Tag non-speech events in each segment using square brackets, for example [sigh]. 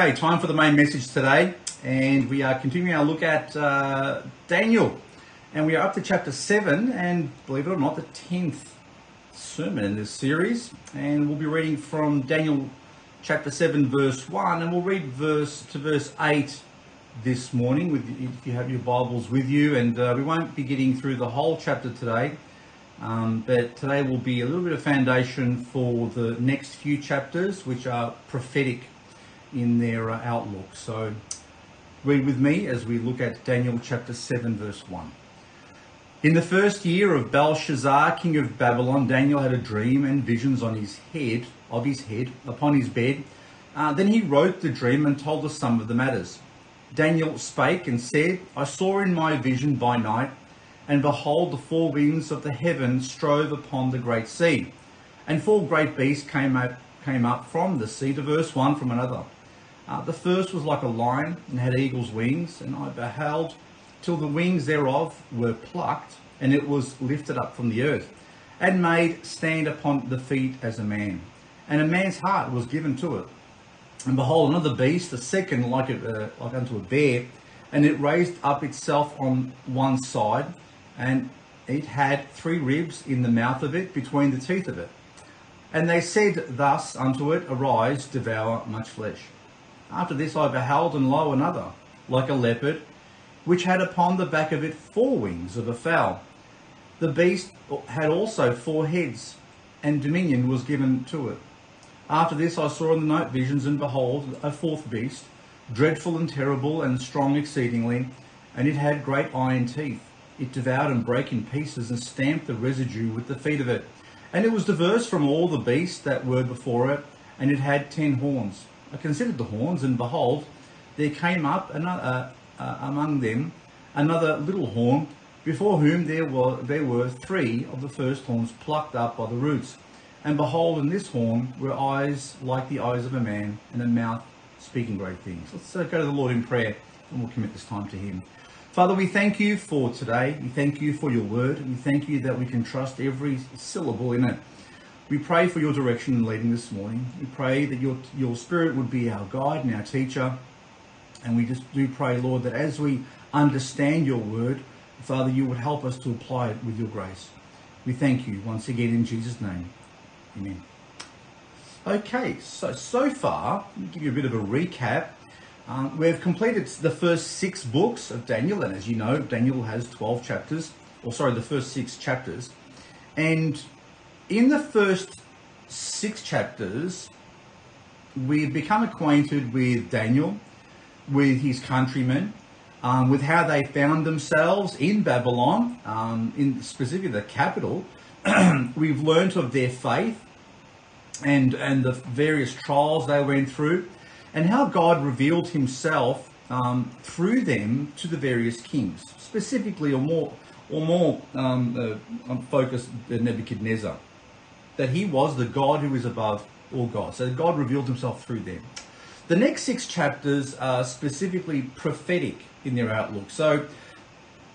Okay, time for the main message today, and we are continuing our look at uh, Daniel, and we are up to chapter seven, and believe it or not, the tenth sermon in this series, and we'll be reading from Daniel chapter seven, verse one, and we'll read verse to verse eight this morning. With if you have your Bibles with you, and uh, we won't be getting through the whole chapter today. Um, but today will be a little bit of foundation for the next few chapters, which are prophetic in their uh, outlook. So read with me as we look at Daniel chapter 7, verse 1. In the first year of Belshazzar, king of Babylon, Daniel had a dream and visions on his head, of his head, upon his bed. Uh, then he wrote the dream and told us some of the matters. Daniel spake and said, I saw in my vision by night and behold, the four winds of the heaven strove upon the great sea. And four great beasts came up, came up from the sea, diverse one from another. Uh, the first was like a lion and had eagle's wings, and I beheld till the wings thereof were plucked, and it was lifted up from the earth, and made stand upon the feet as a man. And a man's heart was given to it. And behold, another beast, the second like, a, uh, like unto a bear, and it raised up itself on one side, and it had three ribs in the mouth of it, between the teeth of it. And they said thus unto it, Arise, devour much flesh. After this I beheld, and lo, another, like a leopard, which had upon the back of it four wings of a fowl. The beast had also four heads, and dominion was given to it. After this I saw in the night visions, and behold, a fourth beast, dreadful and terrible, and strong exceedingly, and it had great iron teeth it devoured and brake in pieces and stamped the residue with the feet of it. And it was diverse from all the beasts that were before it, and it had ten horns. I considered the horns, and behold, there came up another, uh, uh, among them another little horn, before whom there were, there were three of the first horns plucked up by the roots. And behold, in this horn were eyes like the eyes of a man, and a mouth speaking great things. Let's uh, go to the Lord in prayer, and we'll commit this time to Him. Father, we thank you for today. We thank you for your word. We thank you that we can trust every syllable in it. We pray for your direction and leading this morning. We pray that your, your spirit would be our guide and our teacher. And we just do pray, Lord, that as we understand your word, Father, you would help us to apply it with your grace. We thank you once again in Jesus' name. Amen. Okay, so so far, let me give you a bit of a recap um, we've completed the first six books of Daniel, and as you know, Daniel has 12 chapters, or sorry, the first six chapters. And in the first six chapters, we've become acquainted with Daniel, with his countrymen, um, with how they found themselves in Babylon, um, in specifically the capital. [clears throat] we've learnt of their faith and and the various trials they went through and how God revealed himself um, through them to the various kings, specifically or more or more um, uh, focused Nebuchadnezzar, that he was the God who is above all gods. So God revealed himself through them. The next six chapters are specifically prophetic in their outlook. So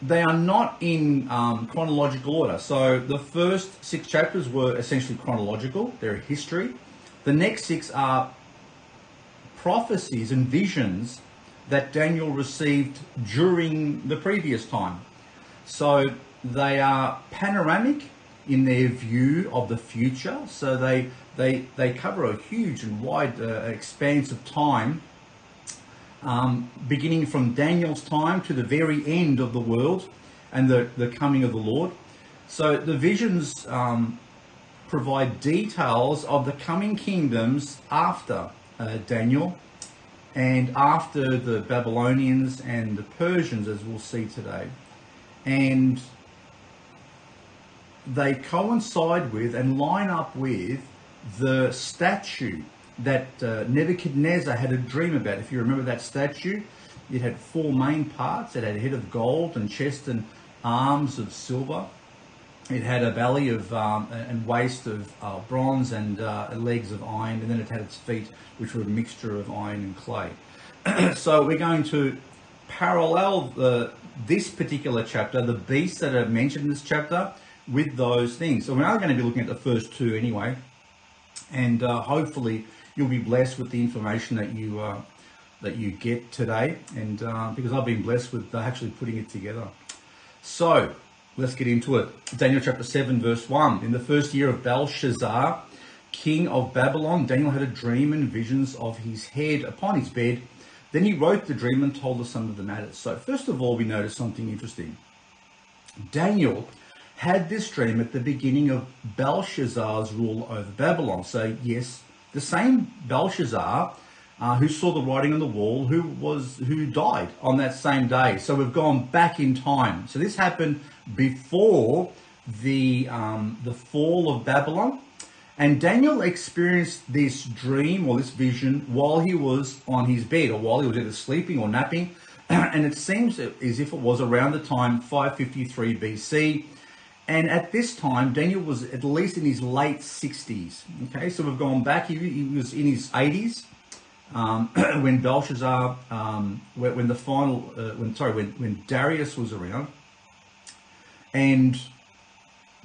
they are not in um, chronological order. So the first six chapters were essentially chronological, they're a history. The next six are prophecies and visions that Daniel received during the previous time. So they are panoramic in their view of the future. So they they they cover a huge and wide uh, expanse of time, um, beginning from Daniel's time to the very end of the world and the the coming of the Lord. So the visions um, provide details of the coming kingdoms after uh, Daniel, and after the Babylonians and the Persians, as we'll see today. And they coincide with and line up with the statue that uh, Nebuchadnezzar had a dream about. If you remember that statue, it had four main parts. It had a head of gold and chest and arms of silver. It had a belly of um, and waist of uh, bronze and uh, legs of iron, and then it had its feet, which were a mixture of iron and clay. [clears throat] so we're going to parallel the, this particular chapter, the beasts that are mentioned in this chapter, with those things. So we are going to be looking at the first two anyway, and uh, hopefully you'll be blessed with the information that you uh, that you get today, and uh, because I've been blessed with uh, actually putting it together. So let's get into it. Daniel chapter 7, verse 1. In the first year of Belshazzar, king of Babylon, Daniel had a dream and visions of his head upon his bed. Then he wrote the dream and told the son of the matters. So, first of all, we notice something interesting. Daniel had this dream at the beginning of Belshazzar's rule over Babylon. So, yes, the same Belshazzar uh, who saw the writing on the wall, who was who died on that same day. So we've gone back in time. So this happened before the um, the fall of Babylon, and Daniel experienced this dream or this vision while he was on his bed, or while he was either sleeping or napping. [clears throat] And it seems as if it was around the time 553 BC. And at this time, Daniel was at least in his late 60s. Okay, so we've gone back. He, he was in his 80s um, [clears throat] when Belshazzar, um, when, when, the final, uh, when sorry, when, when Darius was around, and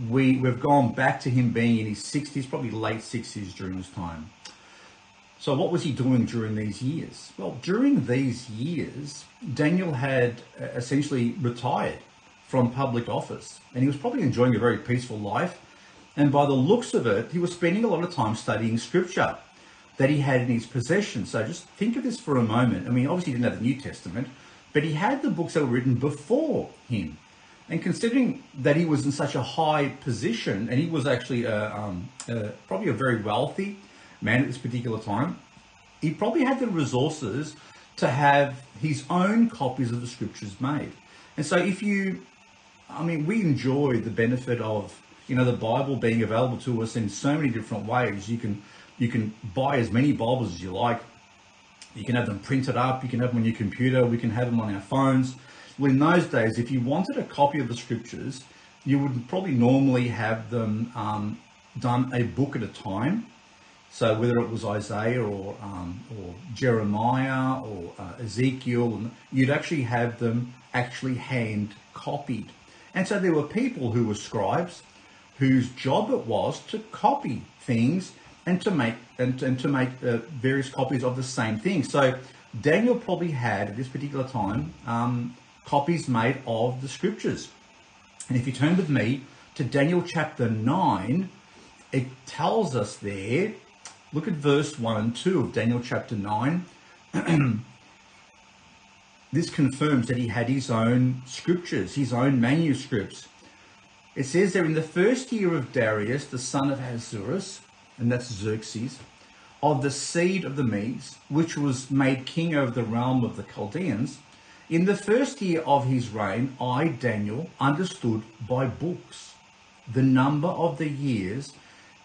we we've gone back to him being in his 60s, probably late 60s during this time. So what was he doing during these years? Well, during these years, Daniel had uh, essentially retired from public office, and he was probably enjoying a very peaceful life. And by the looks of it, he was spending a lot of time studying scripture that he had in his possession. So just think of this for a moment. I mean, obviously he didn't have the New Testament, but he had the books that were written before him. And considering that he was in such a high position, and he was actually a, um, a, probably a very wealthy man at this particular time, he probably had the resources to have his own copies of the scriptures made. And so if you, I mean, we enjoy the benefit of, you know, the Bible being available to us in so many different ways. You can you can buy as many Bibles as you like. You can have them printed up. You can have them on your computer. We can have them on our phones. Well, in those days, if you wanted a copy of the scriptures, you would probably normally have them um, done a book at a time. So whether it was Isaiah or um, or Jeremiah or uh, Ezekiel, you'd actually have them actually hand copied. And so there were people who were scribes whose job it was to copy things and to make and, and to make uh, various copies of the same thing. So Daniel probably had at this particular time um, copies made of the scriptures. And if you turn with me to Daniel chapter 9, it tells us there, look at verse 1 and 2 of Daniel chapter 9. [clears throat] this confirms that he had his own scriptures, his own manuscripts. It says there in the first year of Darius, the son of Ahasuerus, and that's Xerxes, of the seed of the Medes, which was made king over the realm of the Chaldeans, in the first year of his reign, I, Daniel, understood by books the number of the years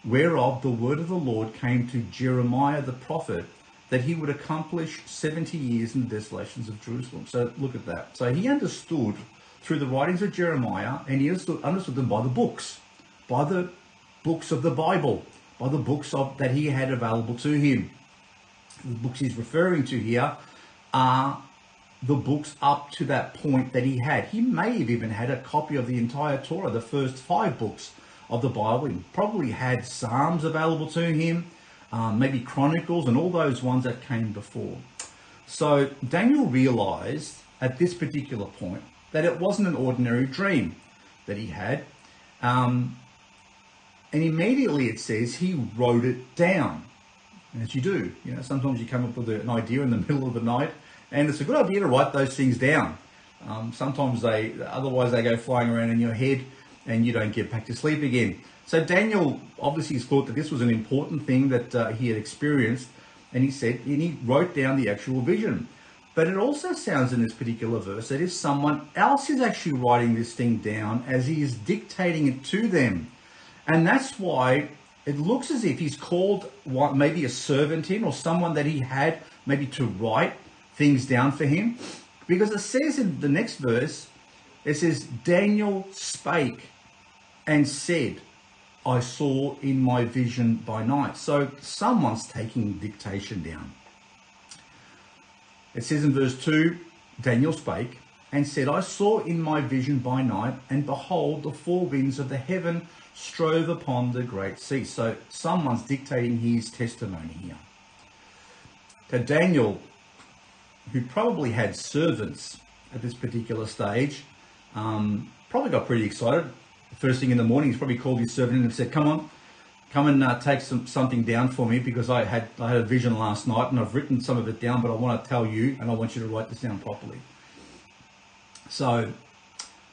whereof the word of the Lord came to Jeremiah the prophet, that he would accomplish 70 years in the desolations of Jerusalem. So look at that. So he understood through the writings of Jeremiah, and he understood, understood them by the books, by the books of the Bible by the books of, that he had available to him. The books he's referring to here are the books up to that point that he had. He may have even had a copy of the entire Torah, the first five books of the Bible. He probably had Psalms available to him, um, maybe Chronicles, and all those ones that came before. So Daniel realized at this particular point that it wasn't an ordinary dream that he had. Um, and immediately it says he wrote it down. As you do. You know, sometimes you come up with an idea in the [laughs] middle of the night, and it's a good idea to write those things down. Um, sometimes they, otherwise, they go flying around in your head, and you don't get back to sleep again. So Daniel obviously has thought that this was an important thing that uh, he had experienced, and he said, and he wrote down the actual vision. But it also sounds in this particular verse that if someone else is actually writing this thing down as he is dictating it to them, and that's why it looks as if he's called maybe a servant in or someone that he had maybe to write things down for him. Because it says in the next verse, it says, Daniel spake and said, I saw in my vision by night. So someone's taking dictation down. It says in verse 2 Daniel spake and said, I saw in my vision by night, and behold, the four winds of the heaven strove upon the great sea. So someone's dictating his testimony here. So Daniel who probably had servants at this particular stage, um, probably got pretty excited. First thing in the morning, he's probably called his servant in and said, "Come on, come and uh, take some something down for me because I had I had a vision last night and I've written some of it down, but I want to tell you and I want you to write this down properly." So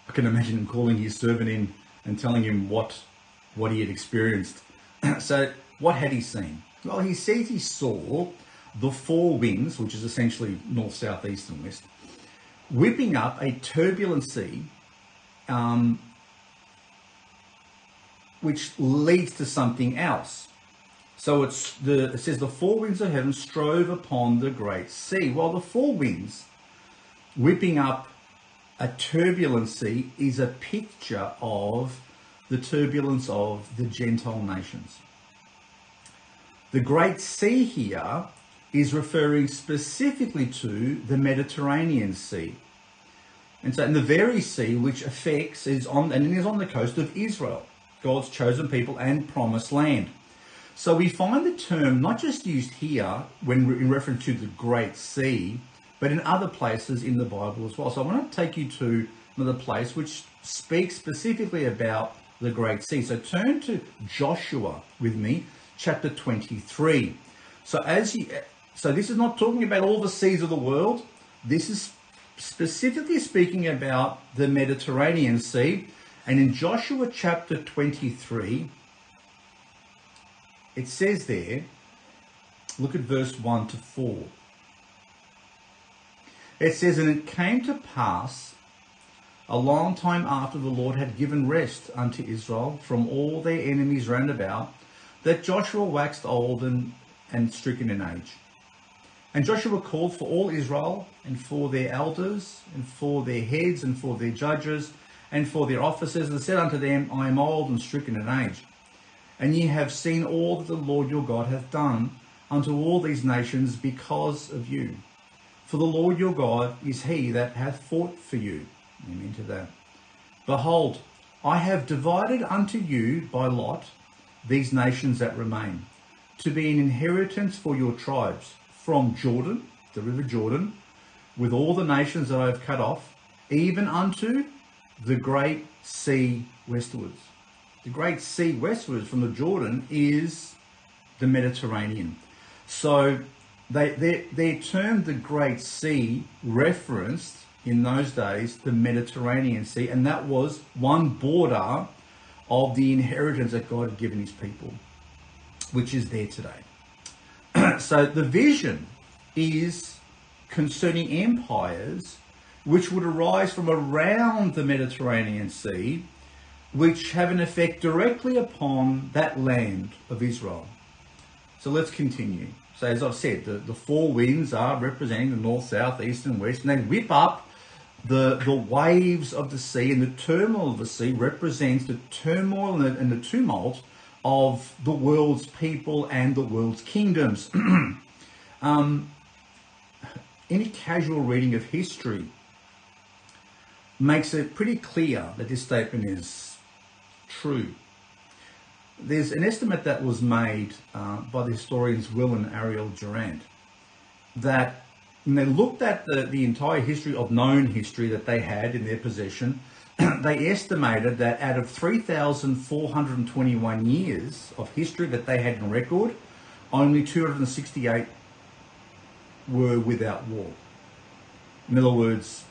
I can imagine him calling his servant in and telling him what what he had experienced. [clears throat] so what had he seen? Well, he says he saw the four winds, which is essentially north, south, east, and west, whipping up a turbulent sea, um, which leads to something else. So it's the it says the four winds of heaven strove upon the great sea. Well, the four winds whipping up a turbulent sea is a picture of the turbulence of the Gentile nations. The Great Sea here is referring specifically to the Mediterranean Sea. And so, in the very sea which affects is on and is on the coast of Israel, God's chosen people and promised land. So we find the term not just used here when in reference to the Great Sea, but in other places in the Bible as well. So I want to take you to another place which speaks specifically about the Great Sea. So turn to Joshua with me, chapter 23. So as you, so this is not talking about all the seas of the world. This is specifically speaking about the Mediterranean Sea. And in Joshua chapter 23, it says there, look at verse 1 to 4. It says, And it came to pass a long time after the Lord had given rest unto Israel from all their enemies round about, that Joshua waxed old and, and stricken in age. And Joshua called for all Israel, and for their elders, and for their heads, and for their judges, and for their officers, and said unto them, I am old and stricken in age. And ye have seen all that the Lord your God hath done unto all these nations because of you. For the Lord your God is he that hath fought for you. Amen to that. Behold, I have divided unto you by lot these nations that remain, to be an inheritance for your tribes, from Jordan, the river Jordan, with all the nations that I have cut off, even unto the great sea westwards. The great sea westwards from the Jordan is the Mediterranean. So they, they, they're termed the Great Sea, referenced in those days the Mediterranean Sea, and that was one border of the inheritance that God had given his people, which is there today. [clears throat] so the vision is concerning empires which would arise from around the Mediterranean Sea, which have an effect directly upon that land of Israel. So let's continue. So as I've said, the, the four winds are representing the north, south, east, and west, and they whip up the the waves of the sea, and the turmoil of the sea represents the turmoil and the, and the tumult of the world's people and the world's kingdoms. [clears throat] um, any casual reading of history makes it pretty clear that this statement is true there's an estimate that was made uh, by the historians Will and Ariel Durant that when they looked at the, the entire history of known history that they had in their possession, [clears throat] they estimated that out of 3,421 years of history that they had in record, only 268 were without war. In other words,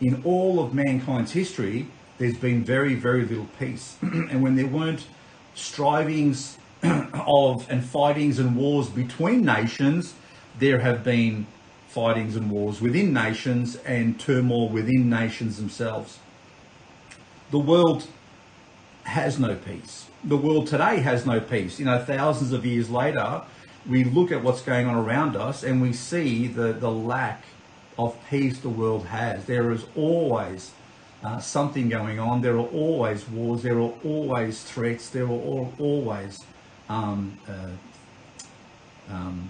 in all of mankind's history, there's been very, very little peace. [clears throat] and when there weren't strivings [clears throat] of and fightings and wars between nations, there have been fightings and wars within nations and turmoil within nations themselves. The world has no peace. The world today has no peace. You know, thousands of years later, we look at what's going on around us and we see the, the lack of peace the world has. There is always uh, something going on. There are always wars. There are always threats. There are all, always um, uh, um,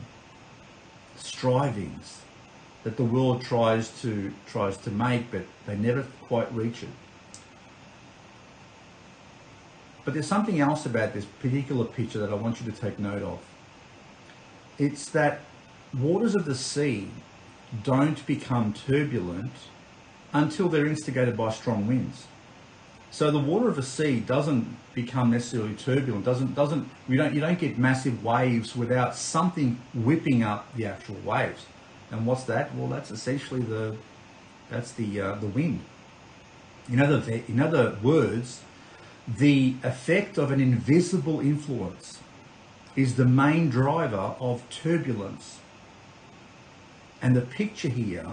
strivings that the world tries to tries to make, but they never quite reach it. But there's something else about this particular picture that I want you to take note of. It's that waters of the sea don't become turbulent until they're instigated by strong winds. So the water of a sea doesn't become necessarily turbulent. Doesn't doesn't we don't you don't get massive waves without something whipping up the actual waves. And what's that? Well, that's essentially the that's the uh, the wind. In other in other words, the effect of an invisible influence is the main driver of turbulence. And the picture here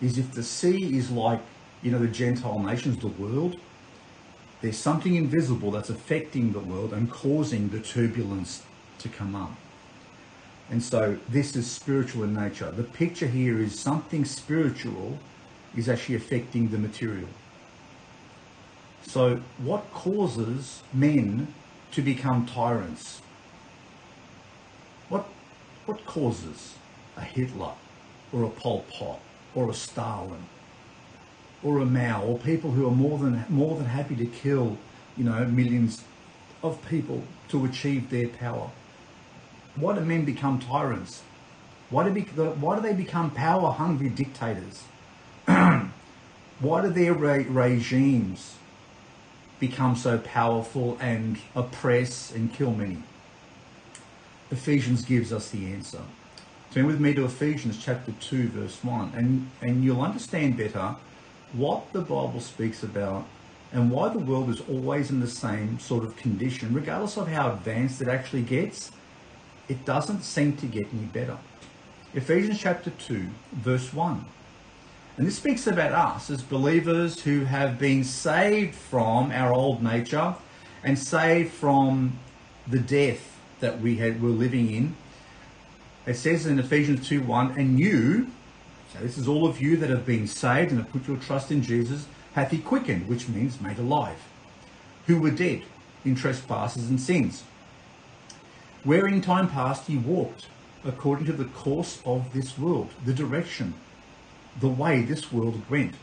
is if the sea is like, you know, the Gentile nations, the world, there's something invisible that's affecting the world and causing the turbulence to come up. And so this is spiritual in nature. The picture here is something spiritual is actually affecting the material. So, what causes men to become tyrants? What, what causes a Hitler or a Pol Pot or a Stalin or a Mao or people who are more than, more than happy to kill, you know, millions of people to achieve their power? Why do men become tyrants? Why do, be, why do they become power hungry dictators? [clears throat] why do their re- regimes become so powerful and oppress and kill many? Ephesians gives us the answer. Turn with me to Ephesians chapter 2, verse 1, and, and you'll understand better what the Bible speaks about and why the world is always in the same sort of condition, regardless of how advanced it actually gets, it doesn't seem to get any better. Ephesians chapter 2, verse 1. And this speaks about us as believers who have been saved from our old nature and saved from the death that we had, were living in. It says in Ephesians 2 1, and you, so this is all of you that have been saved and have put your trust in Jesus, hath he quickened, which means made alive, who were dead in trespasses and sins, where in time past ye walked according to the course of this world, the direction the way this world went,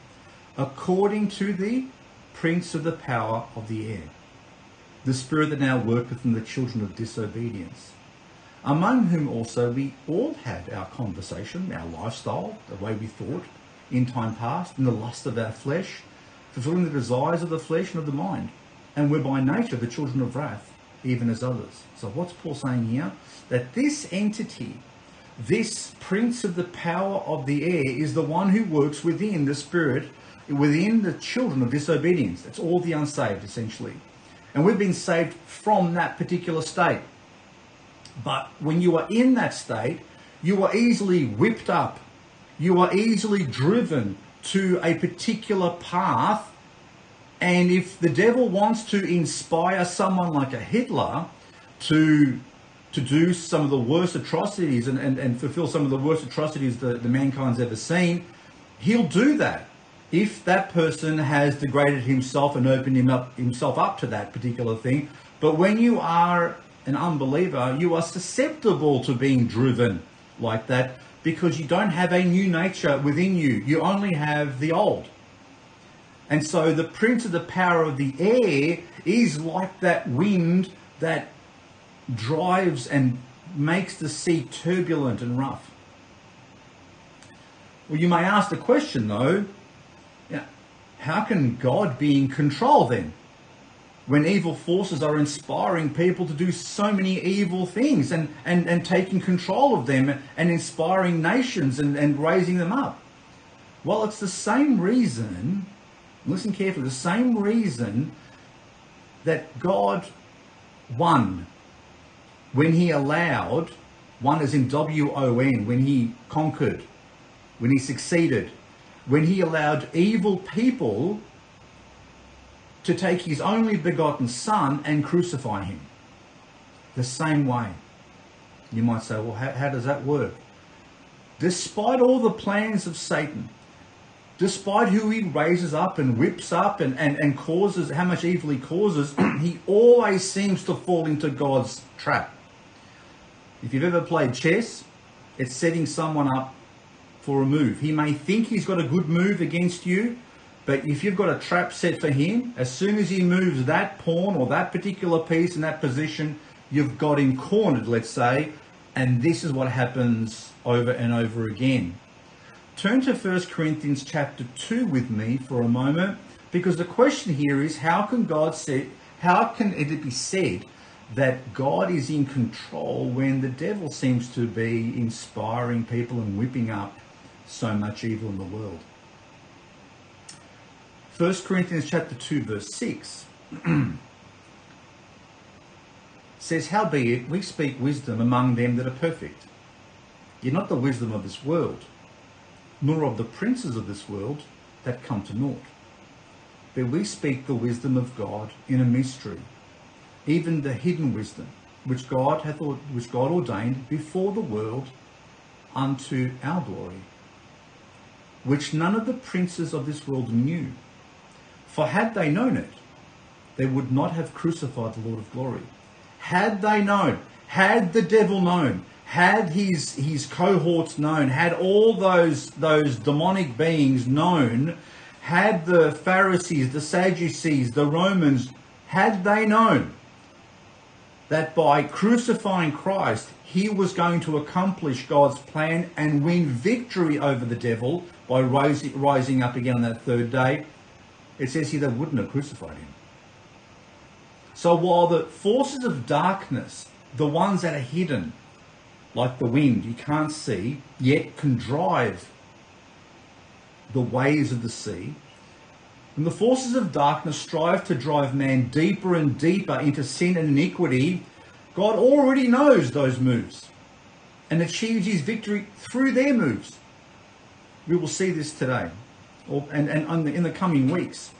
according to the prince of the power of the air, the spirit that now worketh in the children of disobedience, among whom also we all had our conversation, our lifestyle, the way we thought in time past, in the lust of our flesh, fulfilling the desires of the flesh and of the mind, and were by nature the children of wrath, even as others. So what's Paul saying here? That this entity this prince of the power of the air is the one who works within the spirit, within the children of disobedience. That's all the unsaved, essentially. And we've been saved from that particular state. But when you are in that state, you are easily whipped up. You are easily driven to a particular path. And if the devil wants to inspire someone like a Hitler to to do some of the worst atrocities and, and, and fulfill some of the worst atrocities that the mankind's ever seen, he'll do that if that person has degraded himself and opened him up, himself up to that particular thing. But when you are an unbeliever, you are susceptible to being driven like that because you don't have a new nature within you. You only have the old. And so the prince of the power of the air is like that wind that drives and makes the sea turbulent and rough. Well, you may ask the question though, how can God be in control then? When evil forces are inspiring people to do so many evil things and, and, and taking control of them and inspiring nations and, and raising them up. Well, it's the same reason, listen carefully, the same reason that God won when he allowed, one is in W O N, when he conquered, when he succeeded, when he allowed evil people to take his only begotten son and crucify him. The same way. You might say, well, how, how does that work? Despite all the plans of Satan, despite who he raises up and whips up and, and, and causes, how much evil he causes, [clears throat] he always seems to fall into God's trap. If you've ever played chess, it's setting someone up for a move. He may think he's got a good move against you, but if you've got a trap set for him, as soon as he moves that pawn or that particular piece in that position, you've got him cornered, let's say, and this is what happens over and over again. turn to 1 Corinthians chapter 2 with me for a moment because the question here is how can God say how can it be said that God is in control when the devil seems to be inspiring people and whipping up so much evil in the world? 1 Corinthians chapter 2 verse 6 [clears throat] says, Howbeit we speak wisdom among them that are perfect, yet not the wisdom of this world, nor of the princes of this world that come to naught. But we speak the wisdom of God in a mystery, even the hidden wisdom, which God hath which God ordained before the world unto our glory, which none of the princes of this world knew. For had they known it, they would not have crucified the Lord of glory. Had they known, had the devil known, had his his cohorts known, had all those those demonic beings known, had the Pharisees, the Sadducees, the Romans, had they known that by crucifying Christ, he was going to accomplish God's plan and win victory over the devil by rising, rising up again on that third day, it says here they wouldn't have crucified him. So while the forces of darkness, the ones that are hidden, like the wind, you can't see, yet can drive the waves of the sea, and the forces of darkness strive to drive man deeper and deeper into sin and iniquity, God already knows those moves and achieves his victory through their moves. We will see this today and, and in the coming weeks.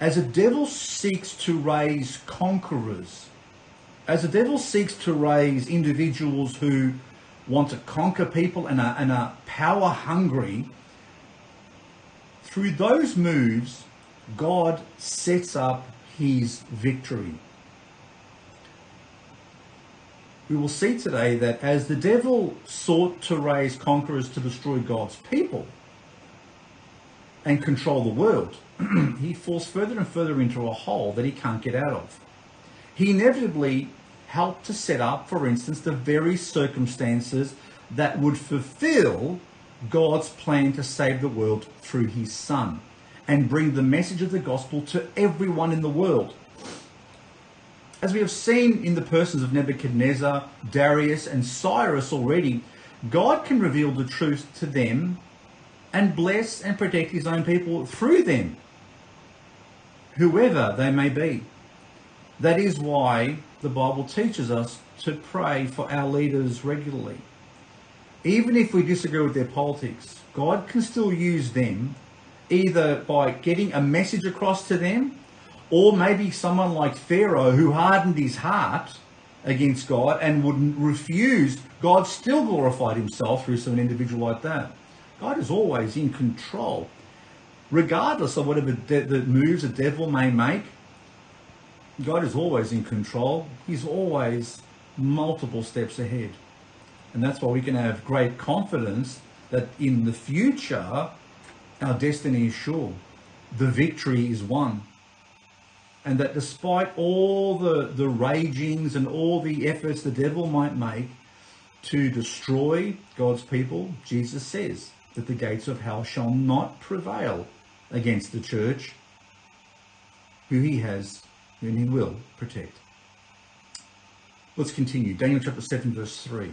As the devil seeks to raise conquerors, as the devil seeks to raise individuals who want to conquer people and are, and are power hungry, through those moves, God sets up his victory. We will see today that as the devil sought to raise conquerors to destroy God's people and control the world, [clears throat] he falls further and further into a hole that he can't get out of. He inevitably helped to set up, for instance, the very circumstances that would fulfill God's plan to save the world through his Son and bring the message of the gospel to everyone in the world. As we have seen in the persons of Nebuchadnezzar, Darius, and Cyrus already, God can reveal the truth to them and bless and protect his own people through them whoever they may be. That is why the Bible teaches us to pray for our leaders regularly. Even if we disagree with their politics, God can still use them either by getting a message across to them or maybe someone like Pharaoh who hardened his heart against God and would refuse, God still glorified himself through some individual like that. God is always in control regardless of whatever de- the moves the devil may make, God is always in control. He's always multiple steps ahead. And that's why we can have great confidence that in the future, our destiny is sure. The victory is won. And that despite all the, the ragings and all the efforts the devil might make to destroy God's people, Jesus says that the gates of hell shall not prevail against the church who he has and he will protect. Let's continue. Daniel chapter 7, verse 3.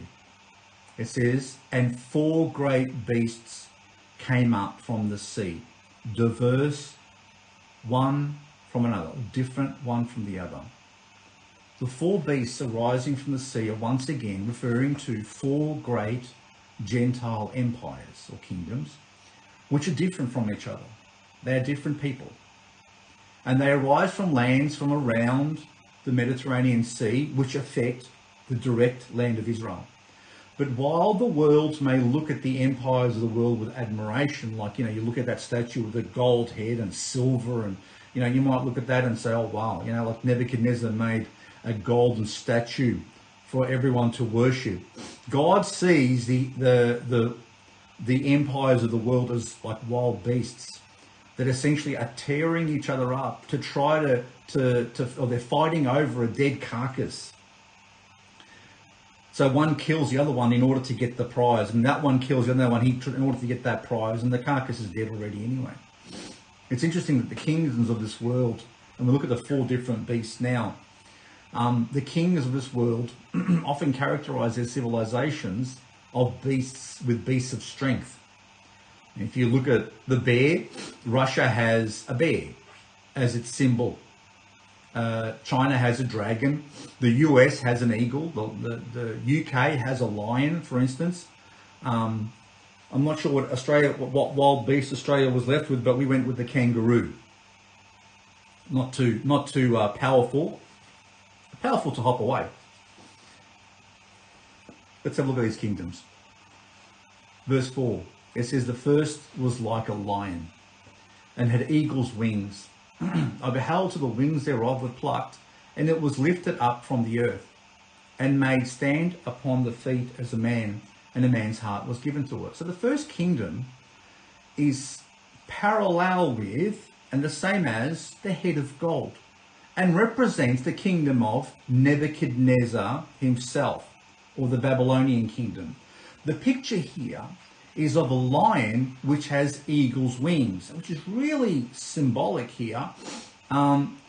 It says, And four great beasts came up from the sea, diverse one from another, different one from the other. The four beasts arising from the sea are once again referring to four great Gentile empires or kingdoms, which are different from each other. They are different people. And they arise from lands from around the Mediterranean Sea, which affect the direct land of Israel. But while the world may look at the empires of the world with admiration, like, you know, you look at that statue with the gold head and silver, and, you know, you might look at that and say, oh, wow, you know, like Nebuchadnezzar made a golden statue for everyone to worship. God sees the, the, the, the empires of the world as like wild beasts that essentially are tearing each other up to try to, to, to or they're fighting over a dead carcass. So one kills the other one in order to get the prize, and that one kills the other one in order to get that prize, and the carcass is dead already anyway. It's interesting that the kingdoms of this world, and we look at the four different beasts now, um, the kings of this world [clears throat] often characterize their civilizations of beasts with beasts of strength. If you look at the bear, Russia has a bear as its symbol. Uh, China has a dragon. The US has an eagle. The, the, the UK has a lion, for instance. Um, I'm not sure what Australia, what, wild beast Australia was left with, but we went with the kangaroo. Not too, not too uh, powerful, powerful to hop away. Let's have a look at these kingdoms. Verse 4 it says, The first was like a lion and had eagle's wings. [clears throat] I beheld to the wings thereof were plucked, and it was lifted up from the earth, and made stand upon the feet as a man, and a man's heart was given to it. So the first kingdom is parallel with and the same as the head of gold, and represents the kingdom of Nebuchadnezzar himself, or the Babylonian kingdom. The picture here is of a lion which has eagle's wings, which is really symbolic here. Um,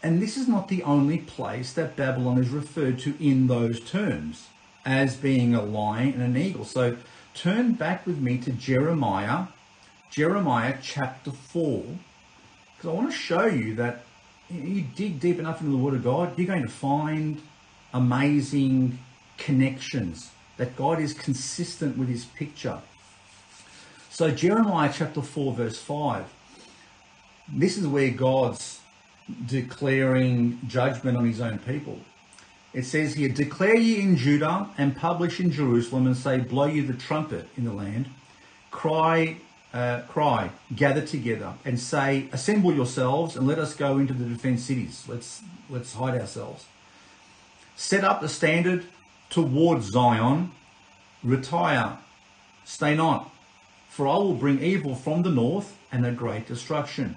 and this is not the only place that Babylon is referred to in those terms as being a lion and an eagle. So turn back with me to Jeremiah, Jeremiah chapter 4, because I want to show you that you dig deep enough into the Word of God, you're going to find amazing connections that God is consistent with his picture. So, Jeremiah chapter 4, verse 5, this is where God's declaring judgment on his own people. It says here, Declare ye in Judah and publish in Jerusalem and say, Blow ye the trumpet in the land. Cry, uh, cry, gather together and say, Assemble yourselves and let us go into the defense cities. Let's, let's hide ourselves. Set up the standard towards Zion, retire, stay not, for I will bring evil from the north and a great destruction.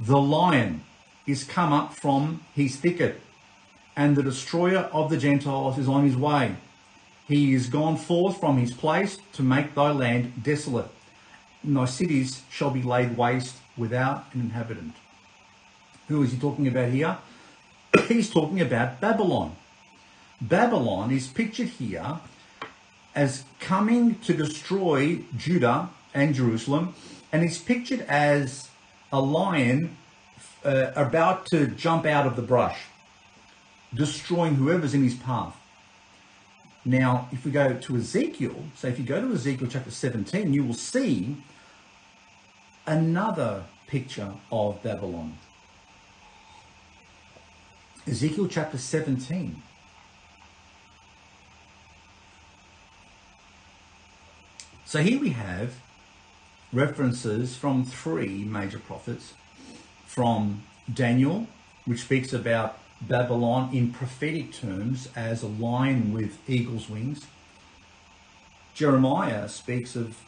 The lion is come up from his thicket, and the destroyer of the Gentiles is on his way. He is gone forth from his place to make thy land desolate, thy cities shall be laid waste without an inhabitant. Who is he talking about here? [clears throat] He's talking about Babylon. Babylon is pictured here as coming to destroy Judah and Jerusalem, and he's pictured as a lion uh, about to jump out of the brush, destroying whoever's in his path. Now, if we go to Ezekiel, so if you go to Ezekiel chapter 17, you will see another picture of Babylon. Ezekiel chapter 17. So here we have references from three major prophets from Daniel, which speaks about Babylon in prophetic terms as a lion with eagle's wings. Jeremiah speaks of,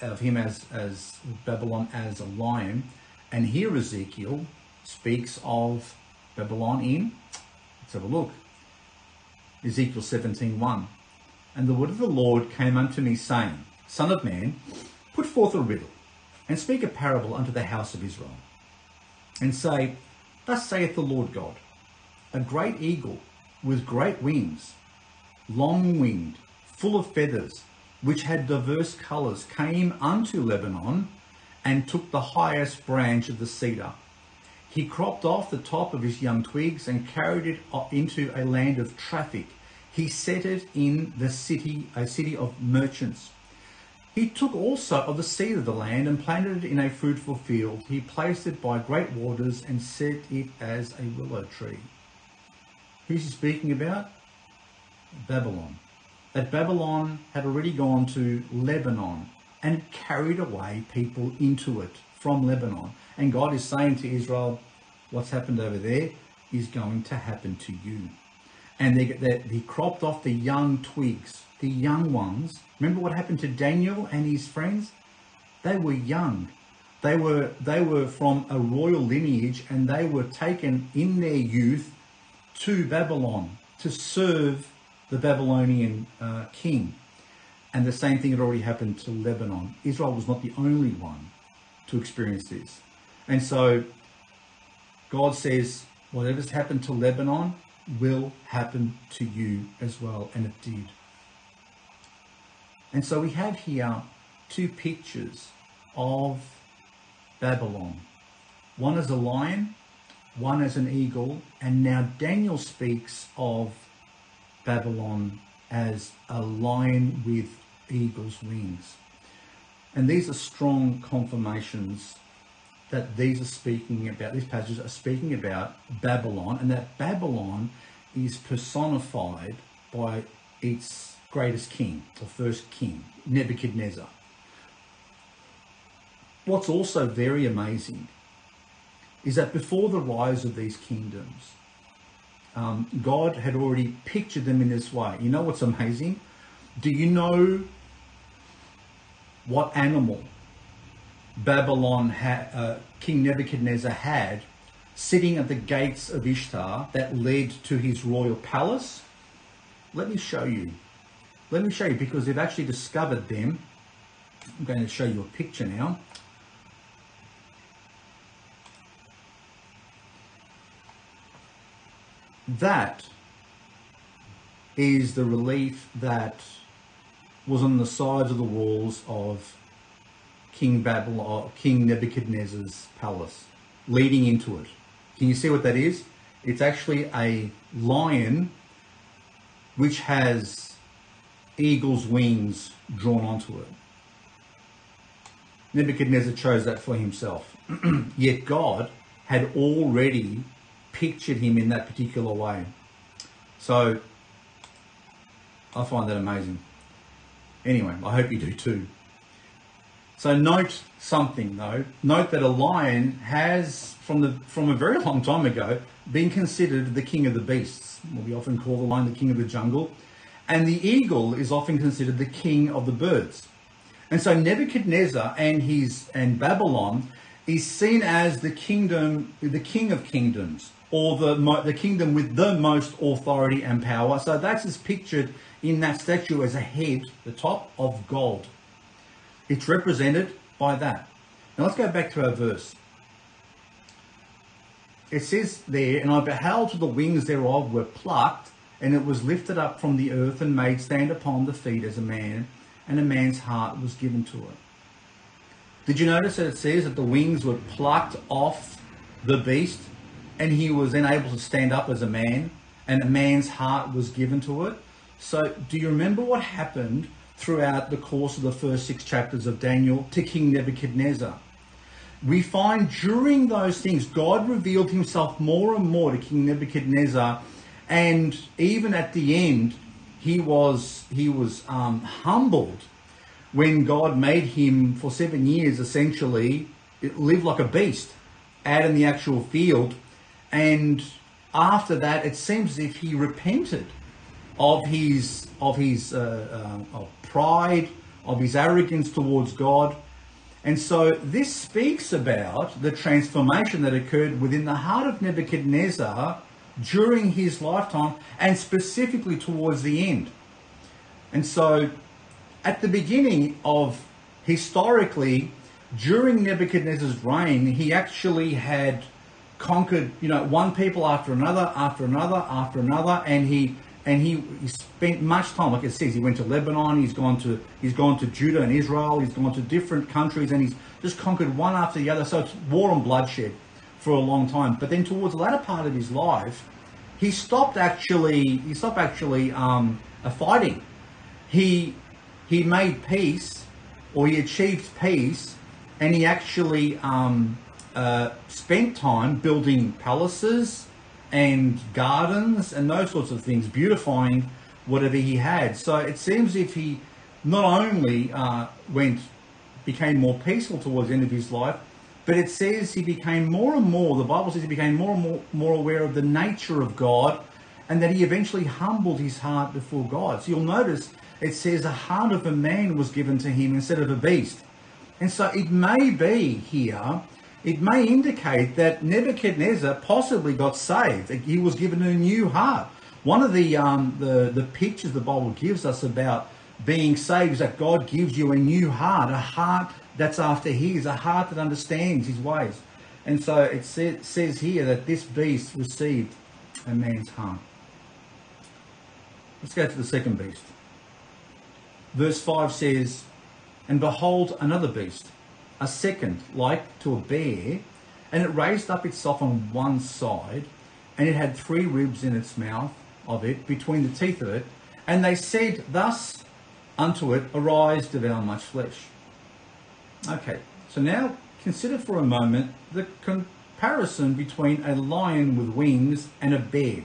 of him as, as Babylon as a lion. And here Ezekiel speaks of Babylon in, let's have a look, Ezekiel 17.1. And the word of the Lord came unto me, saying, Son of man, put forth a riddle, and speak a parable unto the house of Israel, and say, Thus saith the Lord God, a great eagle with great wings, long winged, full of feathers, which had diverse colours, came unto Lebanon and took the highest branch of the cedar. He cropped off the top of his young twigs and carried it into a land of traffic. He set it in the city, a city of merchants. He took also of the seed of the land and planted it in a fruitful field. He placed it by great waters and set it as a willow tree. Who's he speaking about? Babylon. That Babylon had already gone to Lebanon and carried away people into it from Lebanon. And God is saying to Israel, what's happened over there is going to happen to you. And they, they, he cropped off the young twigs the young ones. Remember what happened to Daniel and his friends? They were young. They were they were from a royal lineage and they were taken in their youth to Babylon to serve the Babylonian uh, king. And the same thing had already happened to Lebanon. Israel was not the only one to experience this. And so God says, whatever's happened to Lebanon will happen to you as well. And it did. And so we have here two pictures of Babylon. One as a lion, one as an eagle, and now Daniel speaks of Babylon as a lion with eagle's wings. And these are strong confirmations that these are speaking about, these passages are speaking about Babylon, and that Babylon is personified by its greatest king, or first king, Nebuchadnezzar. What's also very amazing is that before the rise of these kingdoms, um, God had already pictured them in this way. You know what's amazing? Do you know what animal Babylon had, uh, King Nebuchadnezzar had sitting at the gates of Ishtar that led to his royal palace? Let me show you. Let me show you because they've actually discovered them. I'm going to show you a picture now. That is the relief that was on the sides of the walls of King Babylon, King Nebuchadnezzar's palace, leading into it. Can you see what that is? It's actually a lion which has eagle's wings drawn onto it. Nebuchadnezzar chose that for himself. [clears throat] Yet God had already pictured him in that particular way. So I find that amazing. Anyway, I hope you do too. So note something though. Note that a lion has, from the from a very long time ago, been considered the king of the beasts. We often call the lion the king of the jungle, and the eagle is often considered the king of the birds. And so Nebuchadnezzar and his and Babylon is seen as the kingdom, the king of kingdoms, or the the kingdom with the most authority and power. So that's as pictured in that statue as a head, the top of gold. It's represented by that. Now let's go back to our verse. It says there, and I beheld the wings thereof were plucked, and it was lifted up from the earth and made stand upon the feet as a man, and a man's heart was given to it. Did you notice that it says that the wings were plucked off the beast, and he was then able to stand up as a man, and a man's heart was given to it? So, do you remember what happened throughout the course of the first six chapters of Daniel to King Nebuchadnezzar? We find during those things, God revealed himself more and more to King Nebuchadnezzar, and even at the end, he was he was um, humbled when God made him for seven years essentially live like a beast out in the actual field, and after that, it seems as if he repented of his of his uh, uh, of pride, of his arrogance towards God. And so this speaks about the transformation that occurred within the heart of Nebuchadnezzar during his lifetime and specifically towards the end. And so at the beginning of historically, during Nebuchadnezzar's reign, he actually had conquered, you know, one people after another, after another, after another, and he and he, he spent much time, like it says, he went to Lebanon, he's gone to he's gone to Judah and Israel, he's gone to different countries, and he's just conquered one after the other. So it's war and bloodshed for a long time. But then towards the latter part of his life, he stopped actually he stopped actually um, fighting. He he made peace, or he achieved peace, and he actually um, uh, spent time building palaces and gardens and those sorts of things, beautifying whatever he had. So it seems if he not only uh, went, became more peaceful towards the end of his life, but it says he became more and more, the Bible says he became more and more, more aware of the nature of God and that he eventually humbled his heart before God. So you'll notice it says a heart of a man was given to him instead of a beast. And so it may be here it may indicate that Nebuchadnezzar possibly got saved. He was given a new heart. One of the, um, the, the pictures the Bible gives us about being saved is that God gives you a new heart, a heart that's after His, a heart that understands His ways. And so it sa- says here that this beast received a man's heart. Let's go to the second beast. Verse 5 says, And behold, another beast, a second, like to a bear, and it raised up itself on one side, and it had three ribs in its mouth of it, between the teeth of it. And they said thus unto it, Arise, devour much flesh. Okay, so now consider for a moment the comparison between a lion with wings and a bear.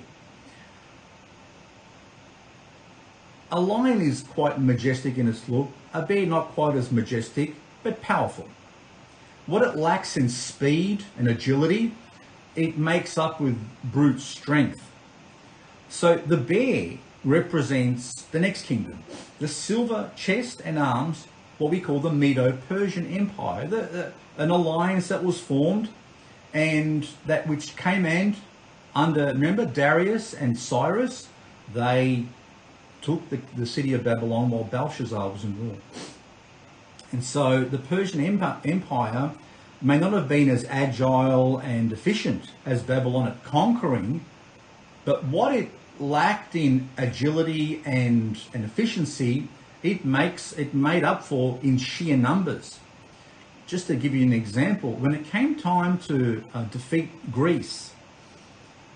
A lion is quite majestic in its look, a bear not quite as majestic, but powerful. What it lacks in speed and agility, it makes up with brute strength. So the bear represents the next kingdom, the silver chest and arms, what we call the Medo-Persian Empire, the, the, an alliance that was formed and that which came in under, remember, Darius and Cyrus, they took the, the city of Babylon while Belshazzar was in rule. And so the Persian Empire may not have been as agile and efficient as Babylon at conquering, but what it lacked in agility and, and efficiency, it makes it made up for in sheer numbers. Just to give you an example, when it came time to uh, defeat Greece,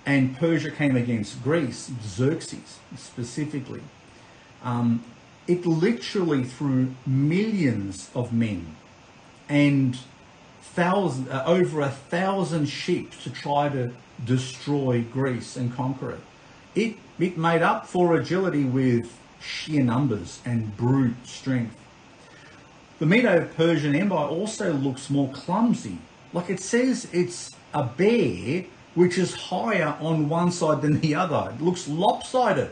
and Persia came against Greece, Xerxes specifically, um, it literally threw millions of men and uh, over a thousand ships to try to destroy Greece and conquer it. It, it made up for agility with sheer numbers and brute strength. The Medo-Persian Empire also looks more clumsy. Like it says it's a bear which is higher on one side than the other. It looks lopsided.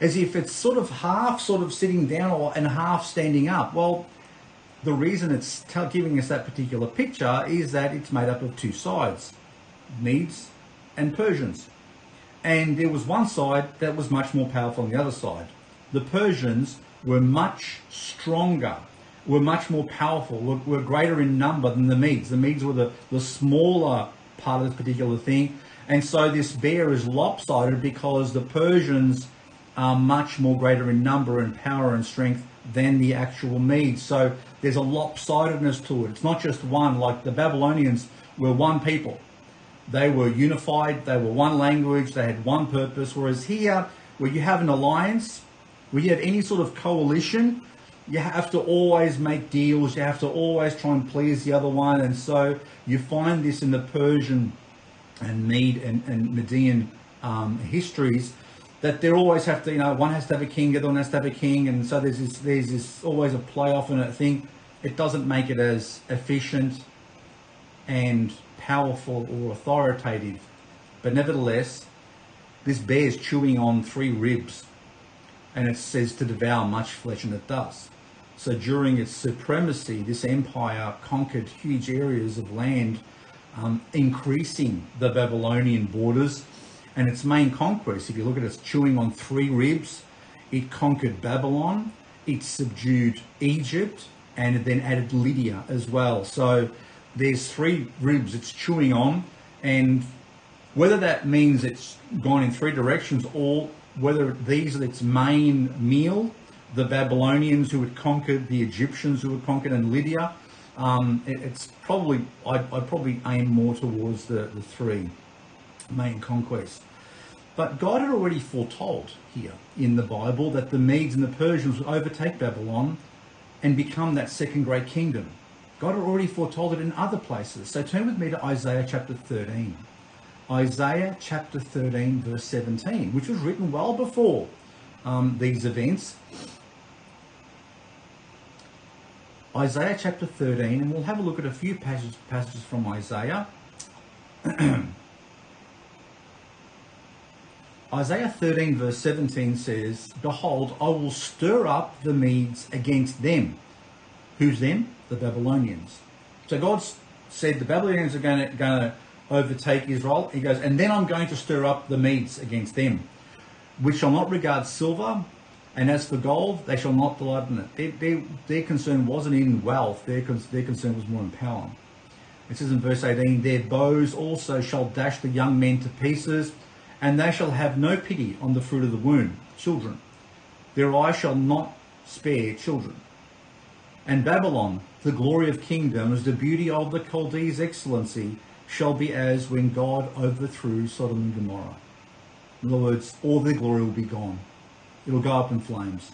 As if it's sort of half sort of sitting down or, and half standing up. Well, the reason it's giving us that particular picture is that it's made up of two sides, Medes and Persians. And there was one side that was much more powerful than the other side. The Persians were much stronger, were much more powerful, were, were greater in number than the Medes. The Medes were the, the smaller part of this particular thing. And so this bear is lopsided because the Persians are much more greater in number and power and strength than the actual Medes. So there's a lopsidedness to it. It's not just one, like the Babylonians were one people. They were unified, they were one language, they had one purpose. Whereas here, where you have an alliance, where you have any sort of coalition, you have to always make deals, you have to always try and please the other one. And so you find this in the Persian and Mede and, and Median um, histories that they always have to, you know, one has to have a king, the other one has to have a king, and so there's this, there's this always a playoff and a thing. It doesn't make it as efficient and powerful or authoritative, but nevertheless, this bear is chewing on three ribs, and it says to devour much flesh, and it does. So during its supremacy, this empire conquered huge areas of land, um, increasing the Babylonian borders and its main conquest, if you look at it, it's chewing on three ribs. It conquered Babylon, it subdued Egypt, and it then added Lydia as well. So there's three ribs it's chewing on, and whether that means it's gone in three directions or whether these are its main meal, the Babylonians who had conquered, the Egyptians who had conquered, and Lydia, um, it, it's probably, I'd, I'd, probably aim more towards the, the three main conquests. But God had already foretold here in the Bible that the Medes and the Persians would overtake Babylon and become that second great kingdom. God had already foretold it in other places. So turn with me to Isaiah chapter 13. Isaiah chapter 13, verse 17, which was written well before um, these events. Isaiah chapter 13, and we'll have a look at a few passages, passages from Isaiah. [clears throat] Isaiah 13, verse 17 says, Behold, I will stir up the Medes against them. Who's them? The Babylonians. So God said the Babylonians are going to, going to overtake Israel. He goes, and then I'm going to stir up the Medes against them, which shall not regard silver, and as for gold, they shall not delight in it. Their, their, concern wasn't in wealth, their, their concern was more in power. It says in verse 18, Their bows also shall dash the young men to pieces, and they shall have no pity on the fruit of the womb, children. Their eye shall not spare children. And Babylon, the glory of kingdoms, the beauty of the Chaldees' excellency, shall be as when God overthrew Sodom and Gomorrah. In other words, all their glory will be gone. It'll go up in flames.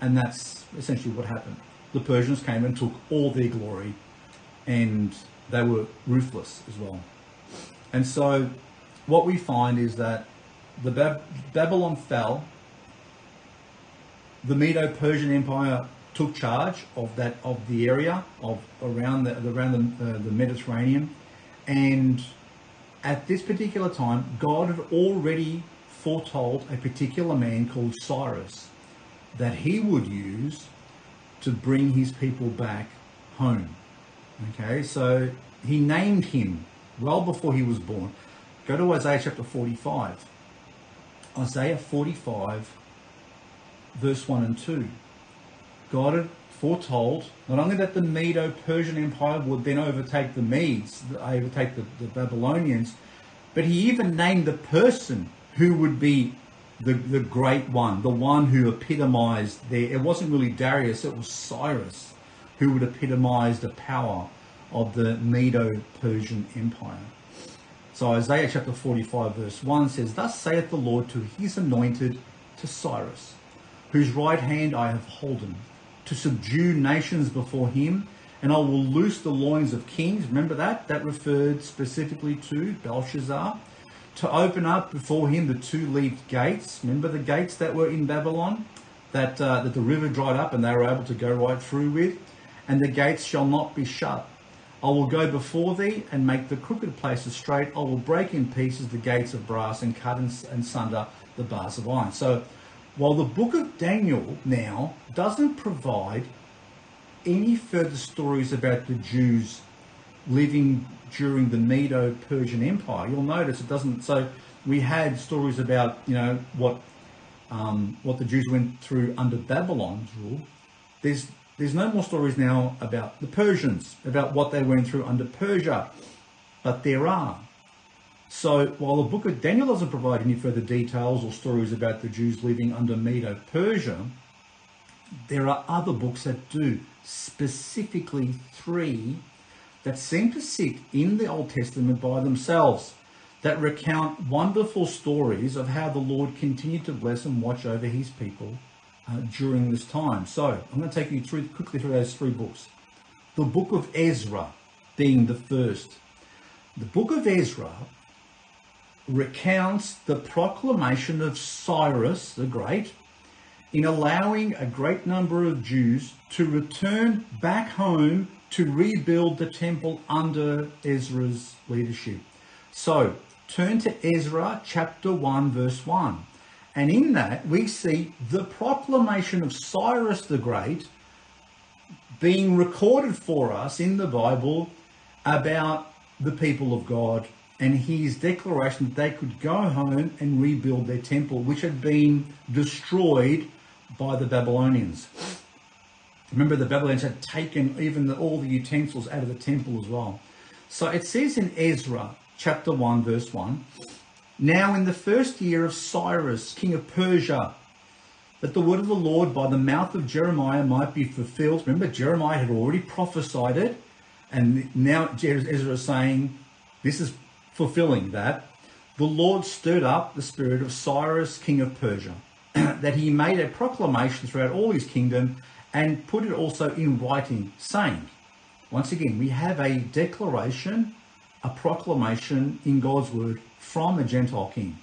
And that's essentially what happened. The Persians came and took all their glory and they were ruthless as well. And so what we find is that the Bab- Babylon fell, the Medo-Persian Empire took charge of that of the area of around the around the, uh, the Mediterranean, and at this particular time, God had already foretold a particular man called Cyrus that he would use to bring his people back home. Okay, so he named him well before he was born. Go to Isaiah chapter 45. Isaiah 45, verse 1 and 2. God had foretold not only that the Medo-Persian Empire would then overtake the Medes, overtake the, the Babylonians, but he even named the person who would be the, the great one, the one who epitomized there. It wasn't really Darius, it was Cyrus who would epitomize the power of the Medo-Persian Empire. So Isaiah chapter 45 verse 1 says, Thus saith the Lord to his anointed, to Cyrus, whose right hand I have holden, to subdue nations before him, and I will loose the loins of kings. Remember that? That referred specifically to Belshazzar. To open up before him the two-leaved gates. Remember the gates that were in Babylon? That, uh, that the river dried up and they were able to go right through with. And the gates shall not be shut I will go before thee and make the crooked places straight. I will break in pieces the gates of brass and cut and sunder the bars of iron. So while the book of Daniel now doesn't provide any further stories about the Jews living during the Medo-Persian Empire, you'll notice it doesn't. So we had stories about you know what um, what the Jews went through under Babylon's rule. There's there's no more stories now about the Persians, about what they went through under Persia, but there are. So while the book of Daniel doesn't provide any further details or stories about the Jews living under Medo Persia, there are other books that do, specifically three that seem to sit in the Old Testament by themselves, that recount wonderful stories of how the Lord continued to bless and watch over his people uh, during this time. So I'm going to take you through quickly through those three books. The book of Ezra being the first. The book of Ezra recounts the proclamation of Cyrus the Great in allowing a great number of Jews to return back home to rebuild the temple under Ezra's leadership. So turn to Ezra chapter 1 verse 1. And in that, we see the proclamation of Cyrus the Great being recorded for us in the Bible about the people of God and his declaration that they could go home and rebuild their temple, which had been destroyed by the Babylonians. Remember, the Babylonians had taken even the, all the utensils out of the temple as well. So it says in Ezra chapter 1, verse 1 now, in the first year of Cyrus, king of Persia, that the word of the Lord by the mouth of Jeremiah might be fulfilled. Remember, Jeremiah had already prophesied it, and now Ezra is saying, This is fulfilling that. The Lord stirred up the spirit of Cyrus, king of Persia, [clears throat] that he made a proclamation throughout all his kingdom and put it also in writing, saying, Once again, we have a declaration, a proclamation in God's word from a Gentile king.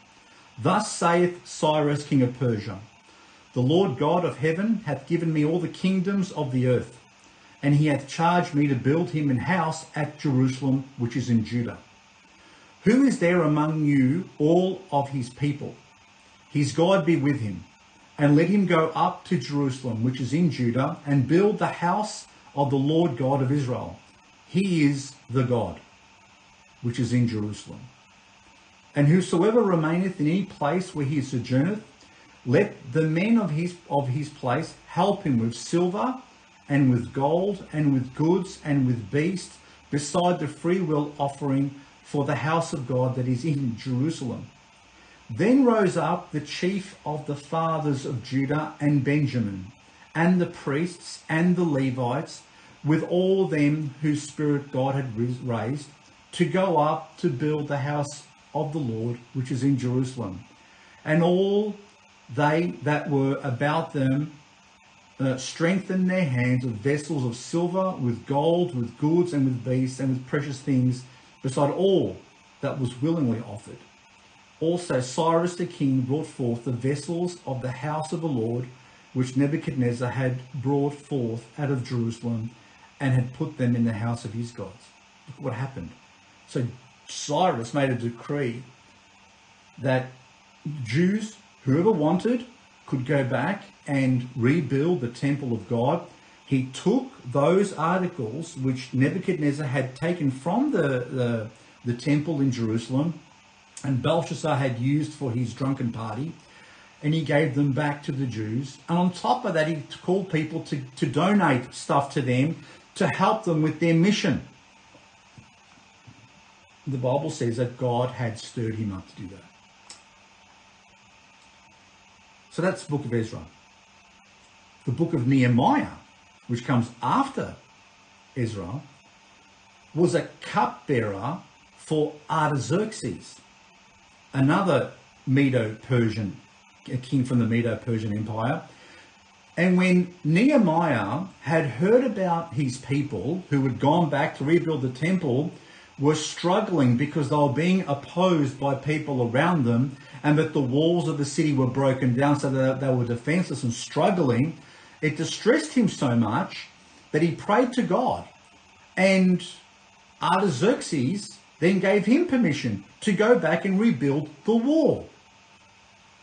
Thus saith Cyrus, king of Persia The Lord God of heaven hath given me all the kingdoms of the earth, and he hath charged me to build him an house at Jerusalem, which is in Judah. Who is there among you, all of his people? His God be with him, and let him go up to Jerusalem, which is in Judah, and build the house of the Lord God of Israel. He is the God. which is in Jerusalem. And whosoever remaineth in any place where he sojourneth, let the men of his of his place help him with silver and with gold and with goods and with beasts, beside the freewill offering for the house of God that is in Jerusalem. Then rose up the chief of the fathers of Judah and Benjamin, and the priests and the Levites, with all them whose spirit God had raised, to go up to build the house of the Lord, which is in Jerusalem. And all they that were about them uh, strengthened their hands with vessels of silver, with gold, with goods, and with beasts, and with precious things, beside all that was willingly offered. Also Cyrus the king brought forth the vessels of the house of the Lord, which Nebuchadnezzar had brought forth out of Jerusalem, and had put them in the house of his gods. Look what happened. So Cyrus made a decree that Jews, whoever wanted, could go back and rebuild the temple of God. He took those articles which Nebuchadnezzar had taken from the, the, the temple in Jerusalem and Belshazzar had used for his drunken party, and he gave them back to the Jews. And on top of that, he called people to, to donate stuff to them to help them with their mission. The Bible says that God had stirred him up to do that. So that's book of Ezra. The book of Nehemiah, which comes after Ezra, was a cupbearer for Artaxerxes another Medo-Persian, a king from the Medo-Persian Empire. And when Nehemiah had heard about his people who had gone back to rebuild the temple, were struggling because they were being opposed by people around them, and that the walls of the city were broken down so that they were defenseless and struggling, it distressed him so much that he prayed to God. And Artaxerxes then gave him permission to go back and rebuild the wall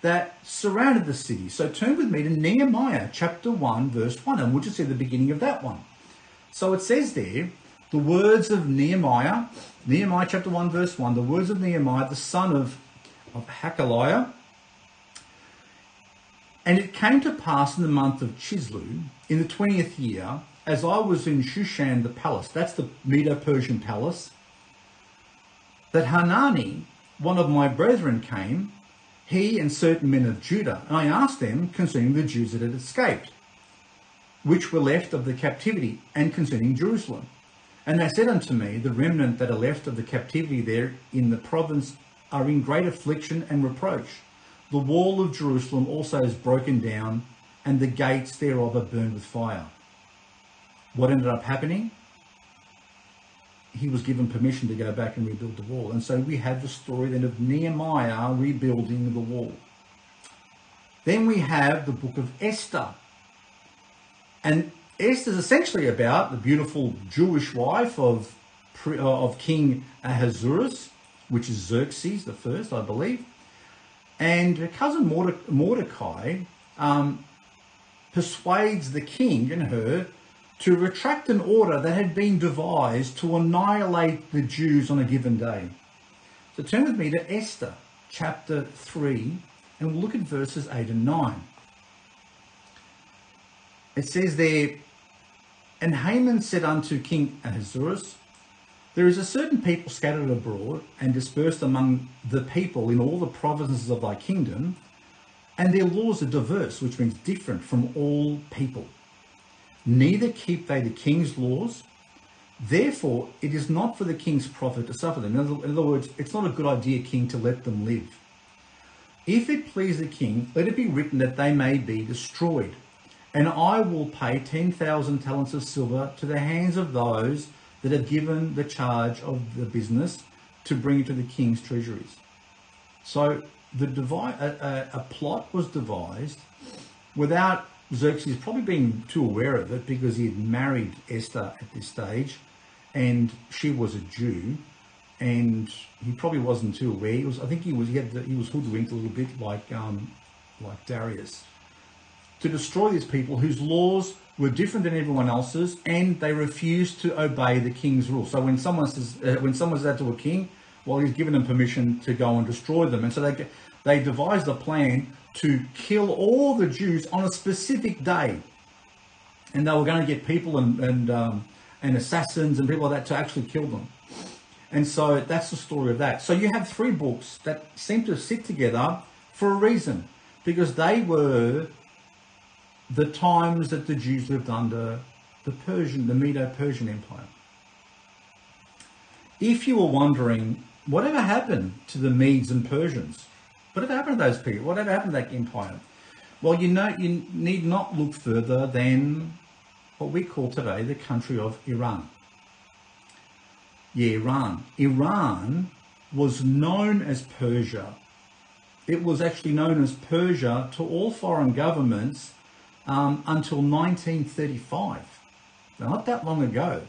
that surrounded the city. So turn with me to Nehemiah chapter 1, verse 1, and we'll just see the beginning of that one. So it says there, the words of Nehemiah, Nehemiah chapter 1, verse 1, the words of Nehemiah, the son of, of Hachaliah. And it came to pass in the month of Chisleu, in the 20th year, as I was in Shushan the palace, that's the Medo-Persian palace, that Hanani, one of my brethren, came, he and certain men of Judah, and I asked them concerning the Jews that had escaped, which were left of the captivity, and concerning Jerusalem. And they said unto me, The remnant that are left of the captivity there in the province are in great affliction and reproach. The wall of Jerusalem also is broken down, and the gates thereof are burned with fire. What ended up happening? he was given permission to go back and rebuild the wall. And so we have the story then of Nehemiah rebuilding the wall. Then we have the book of Esther. And Esther is essentially about the beautiful Jewish wife of, uh, of King Ahasuerus, which is Xerxes the first, I believe. And her cousin Mordecai um, persuades the king and her to retract an order that had been devised to annihilate the Jews on a given day. So turn with me to Esther chapter 3 and we'll look at verses 8 and 9. It says there, And Haman said unto King Ahasuerus, There is a certain people scattered abroad and dispersed among the people in all the provinces of thy kingdom, and their laws are diverse, which means different from all people neither keep they the king's laws. Therefore, it is not for the king's profit to suffer them. In other, words, it's not a good idea, king, to let them live. If it please the king, let it be written that they may be destroyed. And I will pay 10,000 talents of silver to the hands of those that have given the charge of the business to bring it to the king's treasuries. So the devi- a, a, a plot was devised without Xerxes probably being too aware of it because he had married Esther at this stage and she was a Jew and he probably wasn't too aware. He was, I think he was, he, had the, he was hoodwinked a little bit like, um, like Darius to destroy these people whose laws were different than everyone else's, and they refused to obey the king's rule. So when someone says, uh, when someone says that to a king, well, he's given them permission to go and destroy them, and so they they devised a plan to kill all the Jews on a specific day, and they were going to get people and and um, and assassins and people like that to actually kill them. And so that's the story of that. So you have three books that seem to sit together for a reason, because they were the times that the Jews lived under the Persian, the Medo-Persian Empire. If you were wondering, whatever happened to the Medes and Persians? Whatever happened to those people? Whatever happened to that empire? Well, you know, you need not look further than what we call today the country of Iran. Yeah, Iran. Iran was known as Persia. It was actually known as Persia to all foreign governments um, until 1935. Now, not that long ago.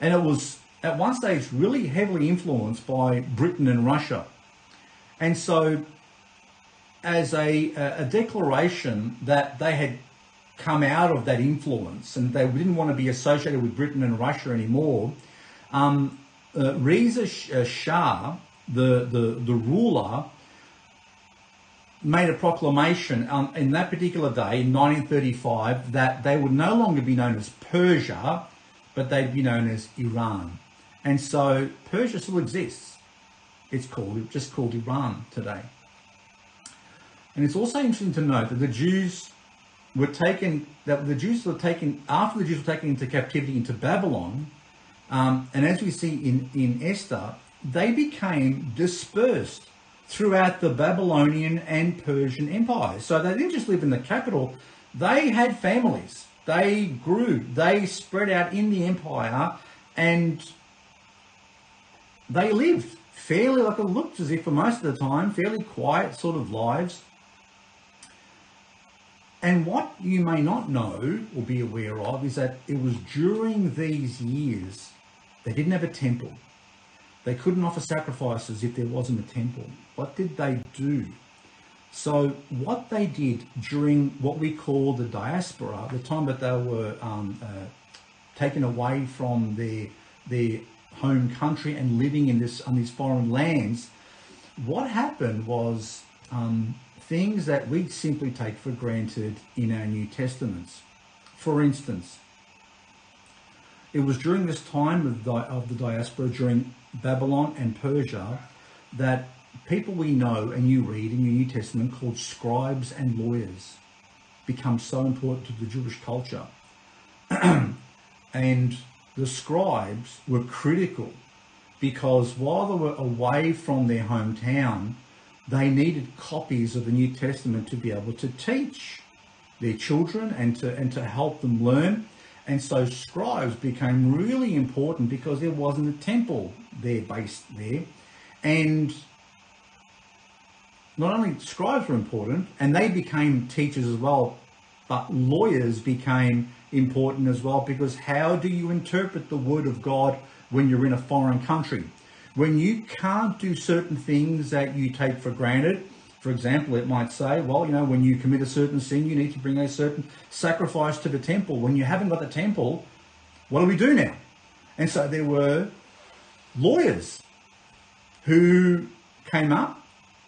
And it was at one stage really heavily influenced by Britain and Russia. And so, as a, a declaration that they had come out of that influence and they didn't want to be associated with Britain and Russia anymore, um, uh, Reza uh, Shah, the, the, the ruler, made a proclamation um, in that particular day in 1935 that they would no longer be known as Persia, but they'd be known as Iran. And so Persia still exists. It's called just called Iran today. And it's also interesting to note that the Jews were taken that the Jews were taken after the Jews were taken into captivity into Babylon, um, and as we see in in Esther, they became dispersed throughout the Babylonian and Persian empires. So they didn't just live in the capital, they had families. They grew, they spread out in the empire, and they lived fairly, like it looked as if for most of the time, fairly quiet sort of lives. And what you may not know or be aware of is that it was during these years they didn't have a temple. They couldn't offer sacrifices if there wasn't a temple. What did they do? So, what they did during what we call the diaspora, the time that they were um, uh, taken away from their, their home country and living in this on these foreign lands, what happened was um, things that we simply take for granted in our New Testaments. For instance, it was during this time of the, of the diaspora, during Babylon and Persia, that people we know and you read in your New Testament called scribes and lawyers become so important to the Jewish culture. [clears throat] and the scribes were critical because while they were away from their hometown, they needed copies of the New Testament to be able to teach their children and to, and to help them learn. And so scribes became really important because there wasn't a temple there based there. And not only scribes were important, and they became teachers as well, but lawyers became important as well because how do you interpret the word of God when you're in a foreign country? When you can't do certain things that you take for granted, for example, it might say, well, you know, when you commit a certain sin, you need to bring a certain sacrifice to the temple. When you haven't got the temple, what do we do now? And so there were lawyers who came up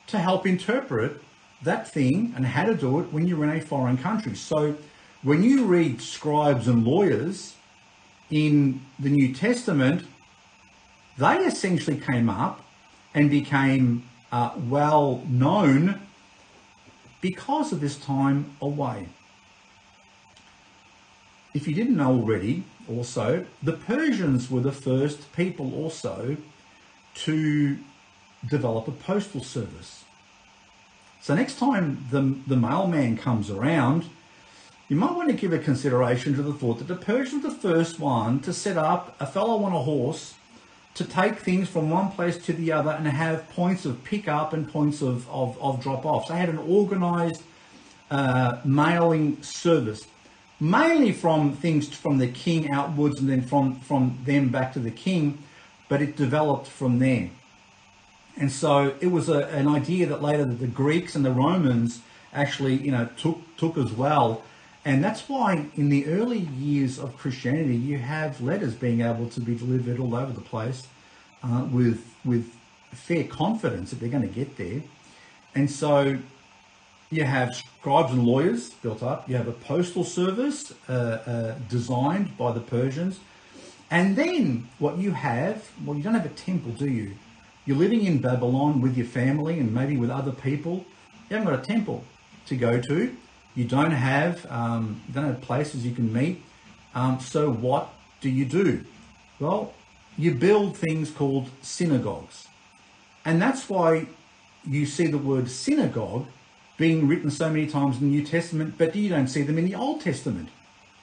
to help interpret that thing and how to do it when you're in a foreign country. So when you read scribes and lawyers in the New Testament, they essentially came up and became uh, well known because of this time away. If you didn't know already, also, the Persians were the first people also to develop a postal service. So next time the, the mailman comes around, you might want to give a consideration to the thought that the Persians were the first one to set up a fellow on a horse to take things from one place to the other and have points of pick up and points of, of, of drop off. So they had an organized uh, mailing service, mainly from things from the king outwards and then from, from them back to the king, but it developed from there. And so it was a, an idea that later the Greeks and the Romans actually, you know, took took as well. And that's why in the early years of Christianity, you have letters being able to be delivered all over the place uh, with, with fair confidence that they're going to get there. And so you have scribes and lawyers built up. You have a postal service uh, uh, designed by the Persians. And then what you have, well, you don't have a temple, do you? You're living in Babylon with your family and maybe with other people. You haven't got a temple to go to. You don't have um, you don't have places you can meet. Um, so what do you do? Well, you build things called synagogues, and that's why you see the word synagogue being written so many times in the New Testament, but you don't see them in the Old Testament.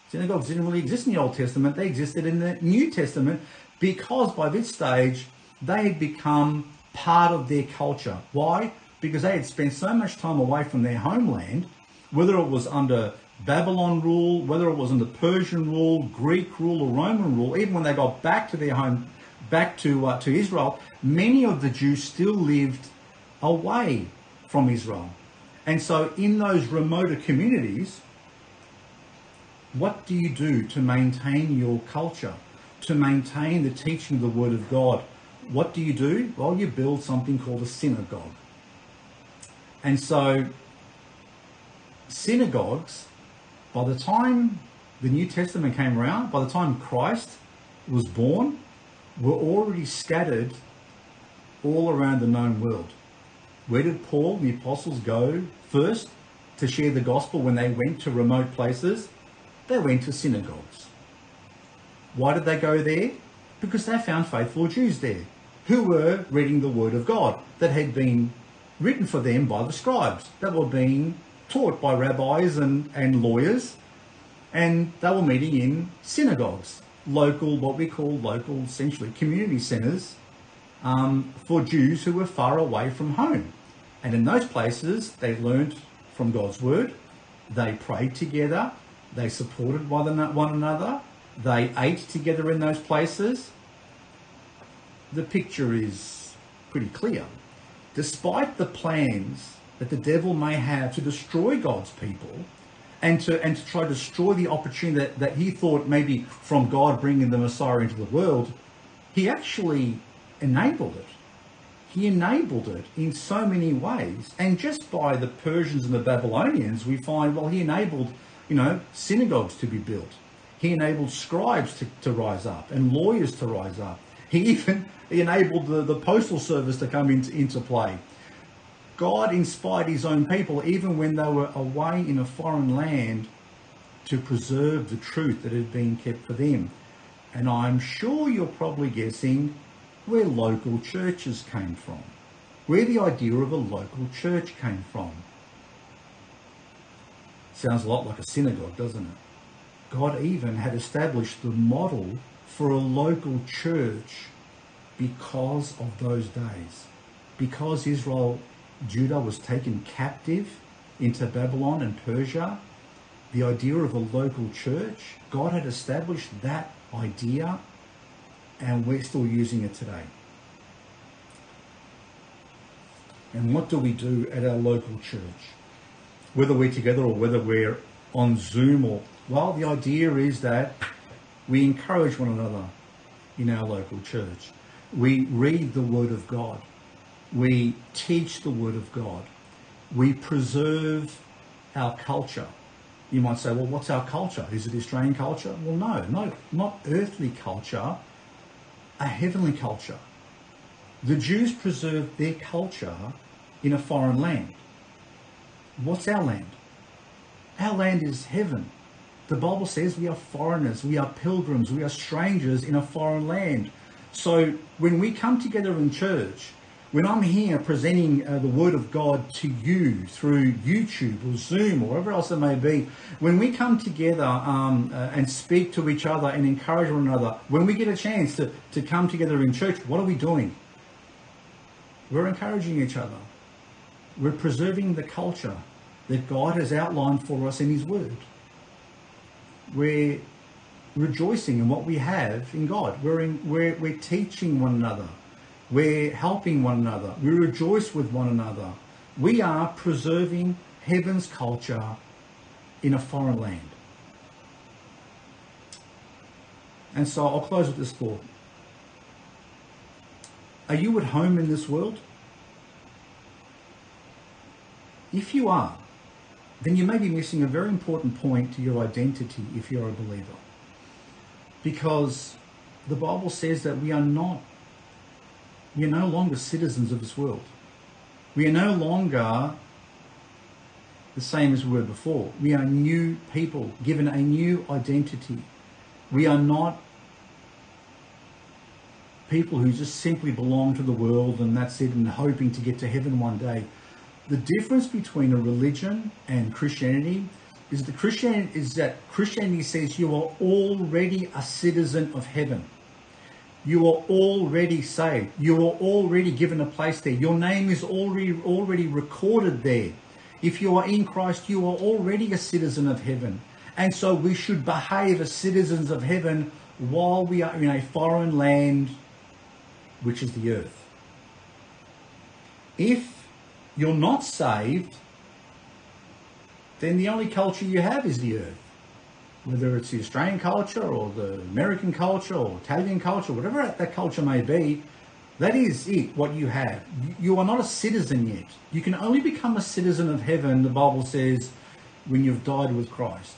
Synagogues didn't really exist in the Old Testament; they existed in the New Testament because by this stage they had become part of their culture. Why? Because they had spent so much time away from their homeland whether it was under Babylon rule, whether it was under Persian rule, Greek rule, or Roman rule, even when they got back to their home, back to uh, to Israel, many of the Jews still lived away from Israel. And so, in those remoter communities, what do you do to maintain your culture, to maintain the teaching of the Word of God? What do you do? Well, you build something called a synagogue. And so, synagogues, by the time the New Testament came around, by the time Christ was born, were already scattered all around the known world. Where did Paul and the apostles go first to share the gospel when they went to remote places? They went to synagogues. Why did they go there? Because they found faithful Jews there who were reading the word of God that had been written for them by the scribes that were being taught by rabbis and, and lawyers, and they were meeting in synagogues, local, what we call local, essentially community centres um, for Jews who were far away from home. And in those places, they learned from God's word, they prayed together, they supported one another, they ate together in those places. The picture is pretty clear. Despite the plans that the devil may have to destroy God's people and to and to try to destroy the opportunity that, that he thought maybe from God bringing the Messiah into the world, he actually enabled it. He enabled it in so many ways. And just by the Persians and the Babylonians, we find, well, he enabled, you know, synagogues to be built. He enabled scribes to, to rise up and lawyers to rise up. He [laughs] even enabled the, the postal service to come into, into play. God inspired his own people, even when they were away in a foreign land, to preserve the truth that had been kept for them. And I'm sure you're probably guessing where local churches came from, where the idea of a local church came from. Sounds a lot like a synagogue, doesn't it? God even had established the model for a local church because of those days. Because Israel Judah was taken captive into Babylon and Persia, the idea of a local church, God had established that idea and we're still using it today. And what do we do at our local church? Whether we're together or whether we're on Zoom or, well, the idea is that we encourage one another in our local church. We read the Word of God. We teach the Word of God. We preserve our culture. You might say, well, what's our culture? Is it Australian culture? Well, no, no, not earthly culture, a heavenly culture. The Jews preserved their culture in a foreign land. What's our land? Our land is heaven. The Bible says we are foreigners, we are pilgrims, we are strangers in a foreign land. So when we come together in church, when I'm here presenting uh, the Word of God to you through YouTube or Zoom or whatever else it may be, when we come together um, uh, and speak to each other and encourage one another, when we get a chance to, to come together in church, what are we doing? We're encouraging each other. We're preserving the culture that God has outlined for us in His Word we're rejoicing in what we have in God. We're, in, we're, we're teaching one another. We're helping one another. We rejoice with one another. We are preserving heaven's culture in a foreign land. And so I'll close with this thought. Are you at home in this world? If you are, then you may be missing a very important point to your identity if you're a believer. Because the Bible says that we are not, we are no longer citizens of this world. We are no longer the same as we were before. We are new people, given a new identity. We are not people who just simply belong to the world and that's it and hoping to get to heaven one day. The difference between a religion and Christianity is the Christianity is that Christianity says you are already a citizen of heaven. You are already saved. You are already given a place there. Your name is already already recorded there. If you are in Christ, you are already a citizen of heaven. And so we should behave as citizens of heaven while we are in a foreign land, which is the earth. If you're not saved, then the only culture you have is the earth. Whether it's the Australian culture or the American culture or Italian culture, whatever that culture may be, that is it, what you have. You are not a citizen yet. You can only become a citizen of heaven, the Bible says, when you've died with Christ.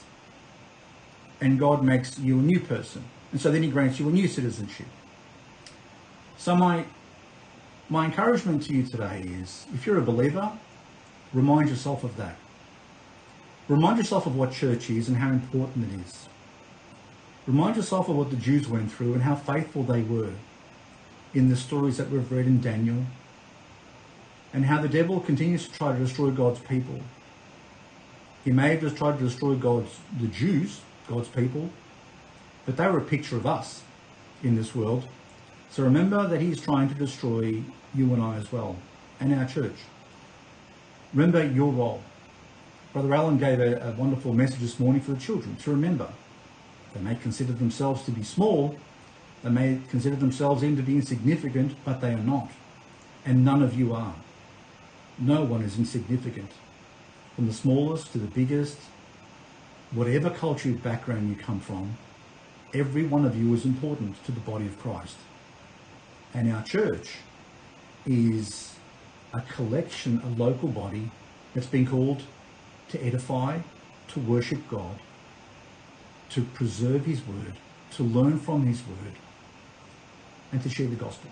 And God makes you a new person. And so then He grants you a new citizenship. So, my, my encouragement to you today is if you're a believer, remind yourself of that. Remind yourself of what church is and how important it is. Remind yourself of what the Jews went through and how faithful they were in the stories that we've read in Daniel and how the devil continues to try to destroy God's people. He may have just tried to destroy God's the Jews, God's people, but they were a picture of us in this world. So remember that he's trying to destroy you and I as well, and our church. Remember your role. Brother Allen gave a, a wonderful message this morning for the children to remember. They may consider themselves to be small, they may consider themselves even to be insignificant, but they are not. And none of you are. No one is insignificant. From the smallest to the biggest, whatever cultural background you come from, every one of you is important to the body of Christ. And our church is a collection, a local body that's been called to edify, to worship God, to preserve His word, to learn from His word, and to share the gospel.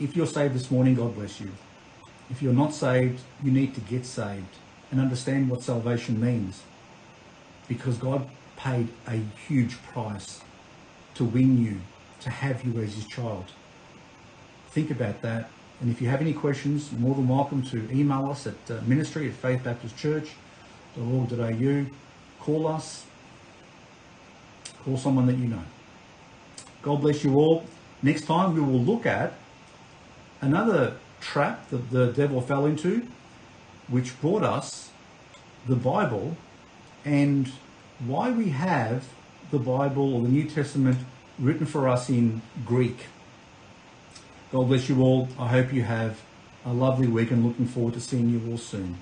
If you're saved this morning, God bless you. If you're not saved, you need to get saved and understand what salvation means. Because God paid a huge price to win you, to have you as his child. Think about that and if you have any questions, you're more than welcome to email us at uh, ministry at faithbaptistchurch.org.au. Call us. Call someone that you know. God bless you all. Next time we will look at another trap that the devil fell into, which brought us the Bible and why we have the Bible or the New Testament written for us in Greek. God bless you all. I hope you have a lovely week and looking forward to seeing you all soon.